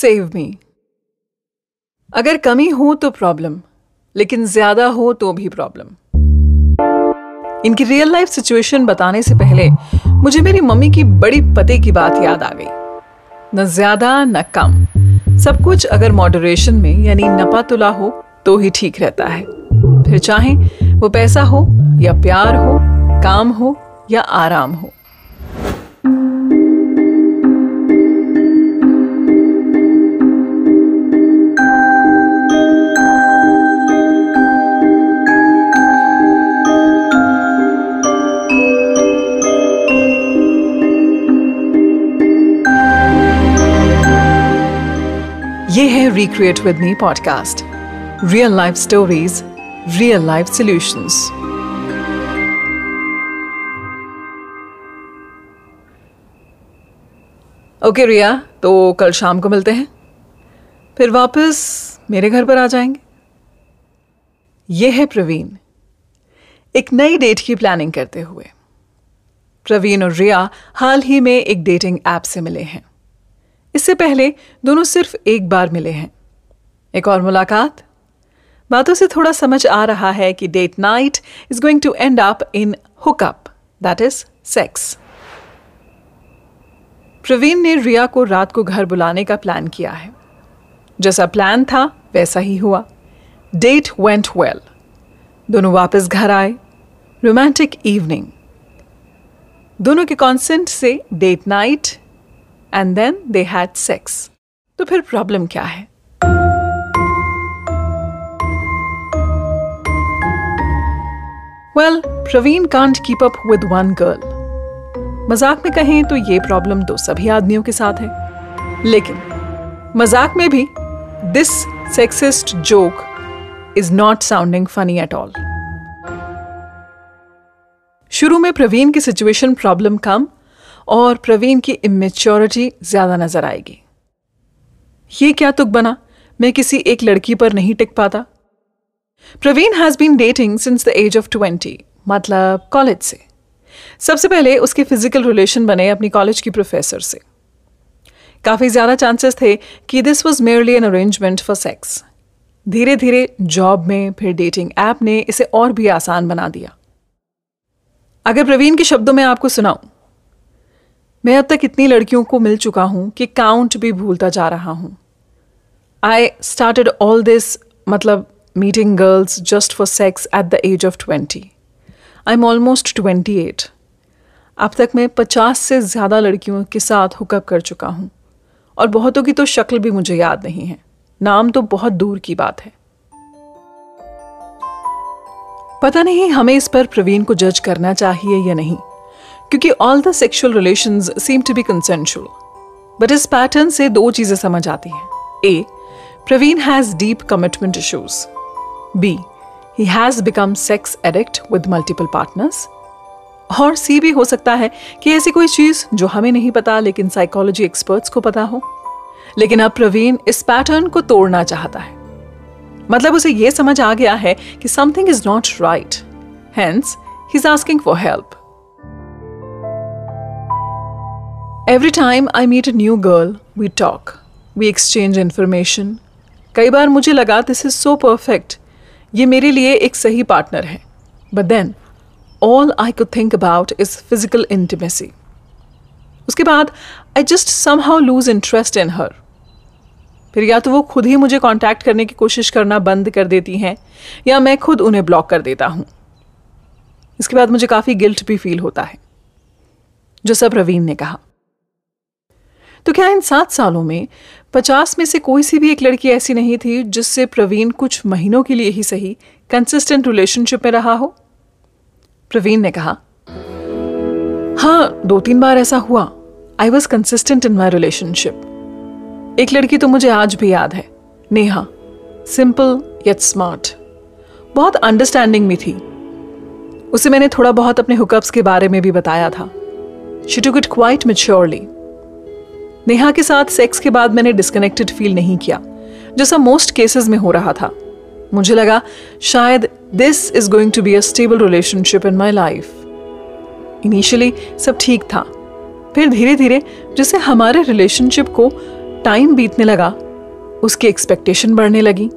Save me अगर कमी हो तो प्रॉब्लम लेकिन ज़्यादा हो तो भी प्रॉब्लम इनकी रियल लाइफ सिचुएशन बताने से पहले मुझे मेरी मम्मी की बड़ी पते की बात याद आ गई. न ज़्यादा, न कम. सब कुछ अगर मॉडरेशन में, यानी नपा तुला हो तो ही ठीक रहता है. फिर चाहे वो पैसा हो, या प्यार हो, काम हो, या आराम हो. ये है recreate with me podcast real life stories real life solutions okay Riya तो कल शाम को मिलते हैं। फिर वापस मेरे घर पर आ जाएँगे। ये है प्रवीण। एक नई डेट की प्लानिंग करते हुए। प्रवीण और रिया हाल ही में एक डेटिंग ऐप से मिले हैं। इससे पहले दोनों सिर्फ़ एक बार मिले हैं। एक और मुलाकात। बातों से थोड़ा समझ आ रहा है कि date night is going to end up in hookup that is sex Praveen ने रिया को रात को घर बुलाने का प्लान किया है। जैसा प्लान था, वैसा ही हुआ। डेट वेंट वेल दोनों वापस घर आए। रोमांटिक इवनिंग दोनों के कॉन्सेंट से date night and then they had sex तो फिर प्रॉब्लम क्या है? Well Praveen can't keep up with one girl मज़ाक में कहें तो ये प्रॉब्लम तो सभी आदमियों के साथ है। लेकिन मज़ाक में भी this sexist joke is not sounding funny at all शुरू में प्रवीण की सिचुएशन प्रॉब्लम कम और प्रवीण की इमेच्योरिटी ज़्यादा नज़र आएगी। ये क्या तुक बना? मैं किसी एक लड़की पर नहीं टिक पाता। Praveen has been dating since the age of twenty मतलब कॉलेज से। सबसे पहले उसके फ़िज़िकल रिलेशन बने अपनी कॉलेज की प्रोफेसर से। काफ़ी ज़्यादा चांसेस थे कि this was merely an arrangement for sex धीरे धीरे जॉब में, फिर डेटिंग ऐप ने इसे और भी आसान बना दिया। अगर प्रवीण के शब्दों में आपको सुनाऊं मैं अब तक इतनी लड़कियों को मिल चुका हूँ कि काउंट भी भूलता जा रहा हूँ। आई स्टार्टेड ऑल दिस मतलब meeting girls just for sex at the age of twenty I am almost twenty eight अब तक मैं पचास से ज़्यादा लड़कियों के साथ हुकअप कर चुका हूँ। और बहुतों की तो शक्ल भी मुझे याद नहीं है। नाम तो बहुत दूर की बात है। पता नहीं हमें इस पर प्रवीण को जज करना चाहिए या नहीं। क्योंकि all the sexual relation seem to be consensual but इस पैटर्न से दो चीज़ें समझ आती हैं। A Praveen has deep commitment issues B he has become sex addict with multiple partners और सी भी हो सकता है कि ऐसी कोई चीज़ जो हमें नहीं पता, लेकिन साइकोलॉजी एक्सपर्ट्स को पता हो। लेकिन अब प्रवीण इस पैटर्न को तोड़ना चाहता है। मतलब उसे यह समझ आ गया है कि something is not right hence he is asking for help every time I meet a new girl we talk we exchange information कई बार मुझे लगा दिस इज़ सो परफेक्ट ये मेरे लिए एक सही पार्टनर है. But then all I could think about is physical intimacy उसके बाद I just somehow lose interest in her फिर या तो वो खुद ही मुझे कांटेक्ट करने की कोशिश करना बंद कर देती हैं, या मैं खुद उन्हें ब्लॉक कर देता हूँ। इसके बाद मुझे काफ़ी गिल्ट भी फील होता है, जो सब प्रवीण ने कहा। तो क्या इन सात सालों में पचास में से कोई सी भी एक लड़की ऐसी नहीं थी जिससे प्रवीण कुछ महीनों के लिए ही सही कंसिस्टेंट रिलेशनशिप में रहा हो? प्रवीण ने कहा हाँ दो तीन बार ऐसा हुआ। I was consistent in my relationship एक लड़की तो मुझे आज भी याद है। नेहा सिंपल यट स्मार्ट बहुत अंडरस्टैंडिंग में थी। उसे मैंने थोड़ा बहुत अपने हुकअप्स के बारे में भी बताया था। She took it quite maturely Neha के साथ सेक्स के बाद मैंने डिस्कनेक्टेड फील नहीं किया जैसा मोस्ट केसेस में हो रहा था। मुझे लगा, शायद this is going to be a stable relationship in my life initially सब ठीक था। फिर धीरे धीरे जैसे हमारे रिलेशनशिप को टाइम बीतने लगा, उसकी एक्सपेक्टेशन बढ़ने लगी।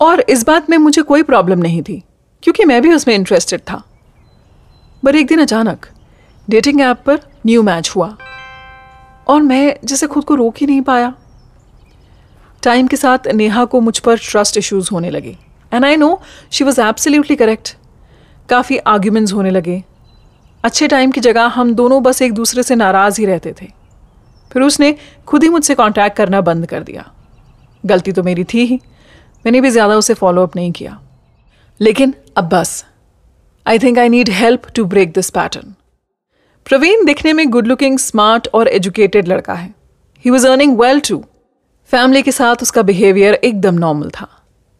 और इस बात में मुझे कोई प्रॉब्लम नहीं थी, क्योंकि मैं भी उसमें इंटरेस्टेड था। पर एक दिन अचानक डेटिंग ऐप पर न्यू मैच हुआ। और मैं जैसे खुद को रोक ही नहीं पाया। टाइम के साथ नेहा को मुझ पर ट्रस्ट इश्यूज़ होने लगे। And I know she was absolutely correct काफ़ी आर्ग्यूमेंट्स होने लगे। अच्छे टाइम की जगह हम दोनों बस एक दूसरे से नाराज़ ही रहते थे। फिर उसने खुद ही मुझसे कांटेक्ट करना बंद कर दिया। गलती तो मेरी थी ही। मैंने भी ज़्यादा उसे फॉलो अप नहीं किया। लेकिन अब बस। I think I need help to break this pattern Praveen दिखने में गुड लुकिंग स्मार्ट और एजुकेटेड लड़का है। He was earning well too family के साथ उसका बिहेवियर एकदम नॉर्मल था।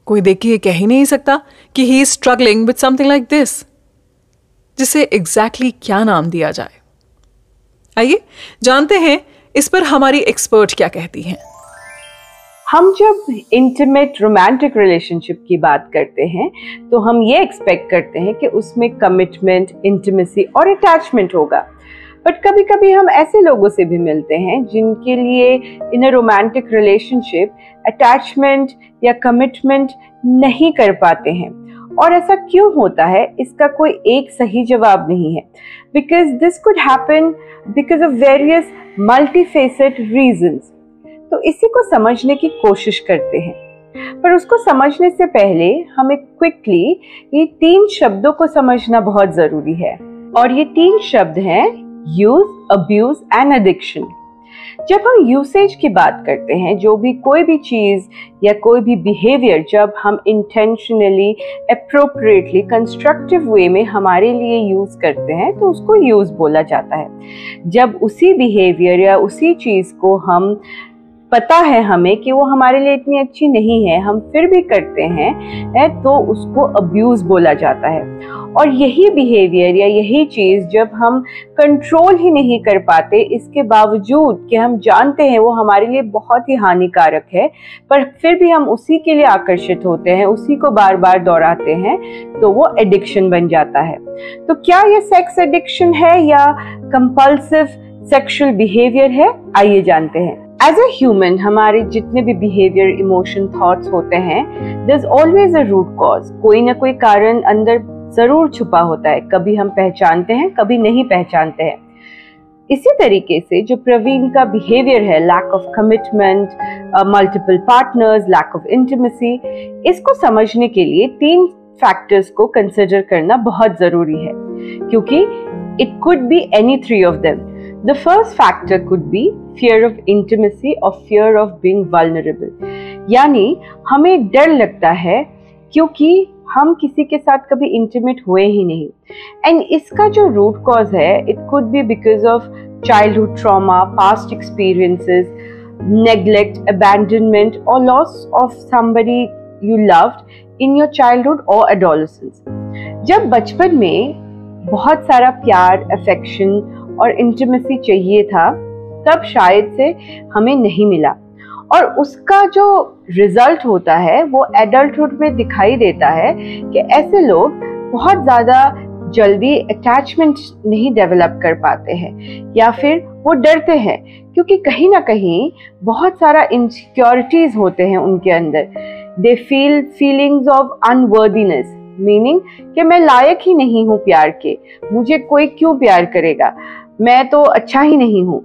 कोई देख के ये कह ही नहीं सकता कि he is struggling with something like this जिसे एग्जैक्टली exactly क्या नाम दिया जाए। आइए, जानते हैं इस पर हमारी एक्सपर्ट क्या कहती हैं। हम जब इंटीमेट रोमांटिक रिलेशनशिप की बात करते हैं तो हम ये एक्सपेक्ट करते हैं कि उसमें कमिटमेंट इंटीमेसी और अटैचमेंट होगा। बट कभी कभी हम ऐसे लोगों से भी मिलते हैं जिनके लिए in a romantic relationship attachment या कमिटमेंट नहीं कर पाते हैं। और ऐसा क्यों होता है? इसका कोई एक सही जवाब नहीं है। Because this could happen because of various multifaceted reasons तो इसी को समझने की कोशिश करते हैं। पर उसको समझने से पहले हमें क्विकली ये तीन शब्दों को समझना बहुत ज़रूरी है। और ये तीन शब्द हैं यूज़ अब्यूज एंड एडिक्शन जब हम यूसेज की बात करते हैं, जो भी कोई भी चीज़ या कोई भी बिहेवियर जब हम इंटेंशनली अप्रोप्रिएटली कंस्ट्रक्टिव वे में हमारे लिए यूज़ करते हैं तो उसको यूज़ बोला जाता है। जब उसी बिहेवियर या उसी चीज़ को हम पता है हमें कि वो हमारे लिए इतनी अच्छी नहीं है, हम फिर भी करते हैं तो उसको अब्यूज़ बोला जाता है। और यही बिहेवियर या यही चीज़ जब हम कंट्रोल ही नहीं कर पाते, इसके बावजूद कि हम जानते हैं वो हमारे लिए बहुत ही हानिकारक है, पर फिर भी हम उसी के लिए आकर्षित होते हैं, उसी को बार बार दोहराते हैं तो वो एडिक्शन बन जाता है। तो क्या ये सेक्स एडिक्शन है या कंपल्सिव सेक्सुअल बिहेवियर है? आइए जानते हैं। एज ए ह्यूमन हमारे जितने भी बिहेवियर इमोशन थॉट्स होते हैं is always a root cause कोई ना कोई कारण अंदर ज़रूर छुपा होता है। कभी हम पहचानते हैं, कभी नहीं पहचानते हैं। इसी तरीके से जो प्रवीण का बिहेवियर है lack of commitment multiple partners lack of intimacy इसको समझने के लिए तीन फैक्टर्स को कंसिडर करना बहुत ज़रूरी है। क्योंकि it could be any three of them the first factor could be fear of intimacy और फियर ऑफ़ बीइंग वल्नरेबल यानी हमें डर लगता है क्योंकि हम किसी के साथ कभी इंटीमेट हुए ही नहीं। एंड इसका जो रूट कॉज है it could be because of childhood trauma past experiences neglect abandonment और loss of somebody you loved in your childhood और एडोलसेंस जब बचपन में बहुत सारा प्यार अफेक्शन और इंटीमेसी चाहिए था, तब शायद से हमें नहीं मिला। और उसका जो रिज़ल्ट होता है, वो एडल्टहुड में दिखाई देता है कि ऐसे लोग बहुत ज़्यादा जल्दी अटैचमेंट नहीं डेवलप कर पाते हैं, या फिर वो डरते हैं, क्योंकि कहीं ना कहीं बहुत सारा इनसिक्योरिटीज होते हैं उनके अंदर। They feel feelings of unworthiness meaning कि मैं लायक ही नहीं हूँ प्यार के, मुझे कोई क्यों प्यार करेगा? मैं तो अच्छा ही नहीं हूँ।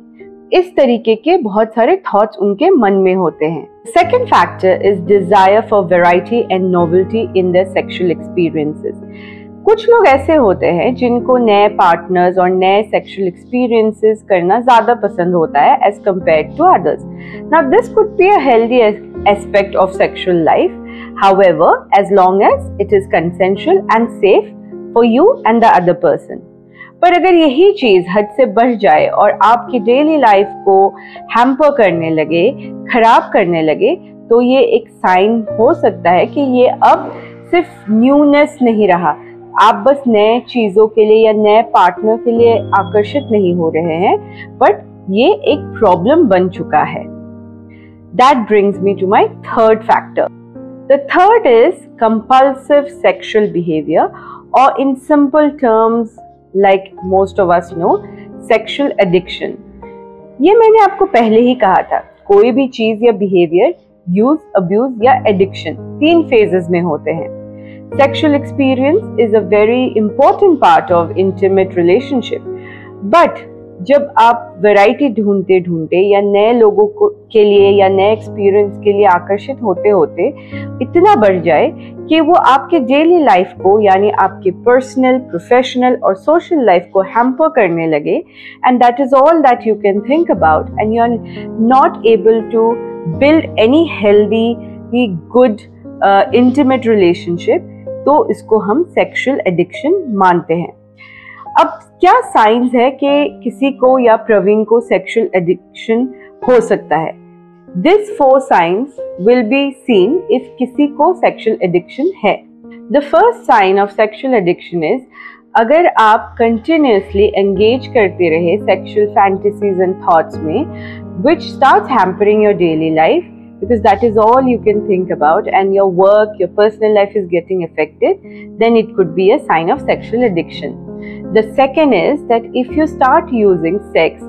इस तरीके के बहुत सारे थॉट्स उनके मन में होते हैं। Second factor is desire for variety and novelty in the sexual experiences कुछ लोग ऐसे होते हैं जिनको नए पार्टनर्स और नए सेक्सुअल एक्सपीरियंसेस करना ज़्यादा पसंद होता है as compare to others now this could be a healthy aspect of sexual life however, as long as it is consensual and safe for you and the other person पर अगर यही चीज़ हद से बढ़ जाए और आपकी डेली लाइफ को हैम्पर करने लगे, खराब करने लगे तो ये एक साइन हो सकता है कि ये अब सिर्फ़ न्यूनेस नहीं रहा। आप बस नए चीज़ों के लिए या नए पार्टनर के लिए आकर्षित नहीं हो रहे हैं बट ये एक प्रॉब्लम बन चुका है। That brings me to my third factor the third is compulsive sexual behaviour और in simple terms like most of us know sexual addiction ये मैंने आपको पहले ही कहा था, कोई भी चीज़ या बिहेवियर यूज़ अब्यूज या एडिक्शन तीन फेजेस में होते हैं। Sexual experience is a very important part of intimate relationship but जब आप वैरायटी ढूंढते ढूंढते या नए लोगों को के लिए या नए एक्सपीरियंस के लिए आकर्षित होते होते इतना बढ़ जाए कि वो आपके डेली लाइफ को, यानी आपके पर्सनल प्रोफेशनल और सोशल लाइफ को हैम्पर करने लगे। And that is all that you can think about and you are not able to build any healthy good intimate relationship तो इसको हम सेक्शुअल एडिक्शन मानते हैं। अब क्या साइंस है कि किसी को या प्रवीण को सेक्सुअल एडिक्शन हो सकता है? This four signs will be seen if किसी को सेक्सुअल एडिक्शन है। The first sign of sexual addiction is अगर आप कंटिन्यूसली एंगेज करते रहे सेक्सुअल फैंटेसीज एंड थॉट्स में which start hampering your daily life because that is all you can think about and your work, your personal life is getting affected, then it could be a sign of sexual addiction. The second is that if you start using sex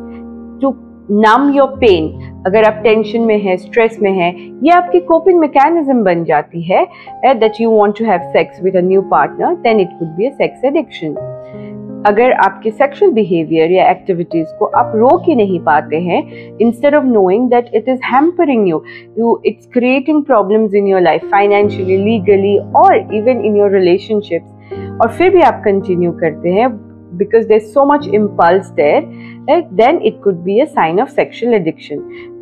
to numb your pain, अगर आप tension में है stress में है ये आपकी coping mechanism बन जाती है that you want to have sex with a new partner then it could be a sex addiction अगर आपके सेक्सुअल बिहेवियर या एक्टिविटीज़ को आप रोक ही नहीं पाते हैं instead of knowing that it is hampering you you it's creating problems in your life financially legally और इवन इन योर रिलेशनशिप्स और फिर भी आप कंटिन्यू करते हैं because there so much impulse there right then it could be a sign of sexual addiction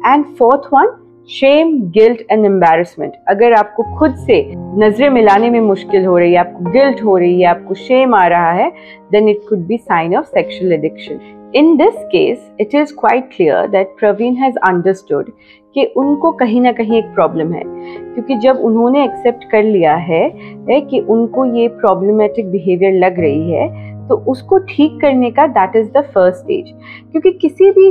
and fourth one shame guilt and embarrassment अगर आपको खुद से नज़रें मिलाने में मुश्किल हो रही है, आपको गिल्ट हो रही है, आपको शेम आ रहा है then it could be sign of sexual addiction in this case it is quite clear that Praveen has understood कि उनको कहीं ना कहीं एक प्रॉब्लम है। क्योंकि जब उन्होंने एक्सेप्ट कर लिया है कि उनको ये प्रॉब्लमेटिक बिहेवियर लग रही है तो उसको ठीक करने का that is the first stage क्योंकि किसी भी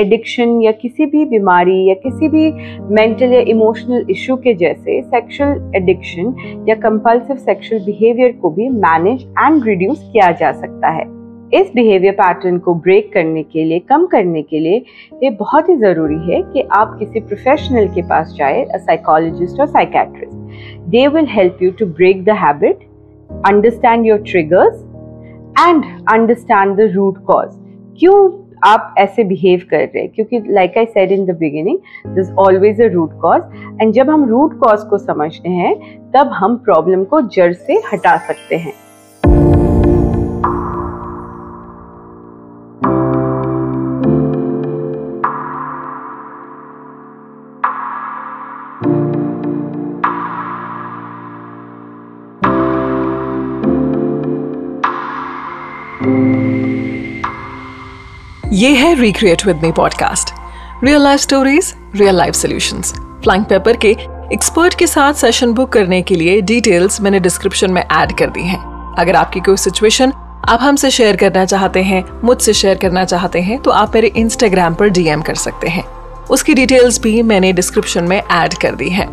एडिक्शन या किसी भी बीमारी या किसी भी मेंटल या इमोशनल इशू के जैसे सेक्सुअल एडिक्शन या कंपल्सिव सेक्सुअल बिहेवियर को भी मैनेज एंड रिड्यूस किया जा सकता है। इस बिहेवियर पैटर्न को ब्रेक करने के लिए, कम करने के लिए, ये बहुत ही ज़रूरी है कि आप किसी प्रोफेशनल के पास जाए अ साइकोलॉजिस्ट और psychiatrist they will help you to break the habit understand your triggers and understand the root cause क्यों आप ऐसे बिहेव कर रहे हैं? क्योंकि like I said in the beginning this always a root cause and जब हम रूट कॉज को समझते हैं, तब हम प्रॉब्लम को जड़ से हटा सकते हैं। ये है recreate with me podcast real life stories real life solutions flying paper के एक्सपर्ट के साथ सेशन बुक करने के लिए डिटेल्स मैंने डिस्क्रिप्शन में ऐड कर दी हैं। अगर आपकी कोई सिचुएशन आप हमसे शेयर करना चाहते हैं, मुझसे शेयर करना चाहते हैं तो आप मेरे इंस्टाग्राम पर डीएम कर सकते हैं। उसकी डिटेल्स भी मैंने डिस्क्रिप्शन में ऐड कर दी है।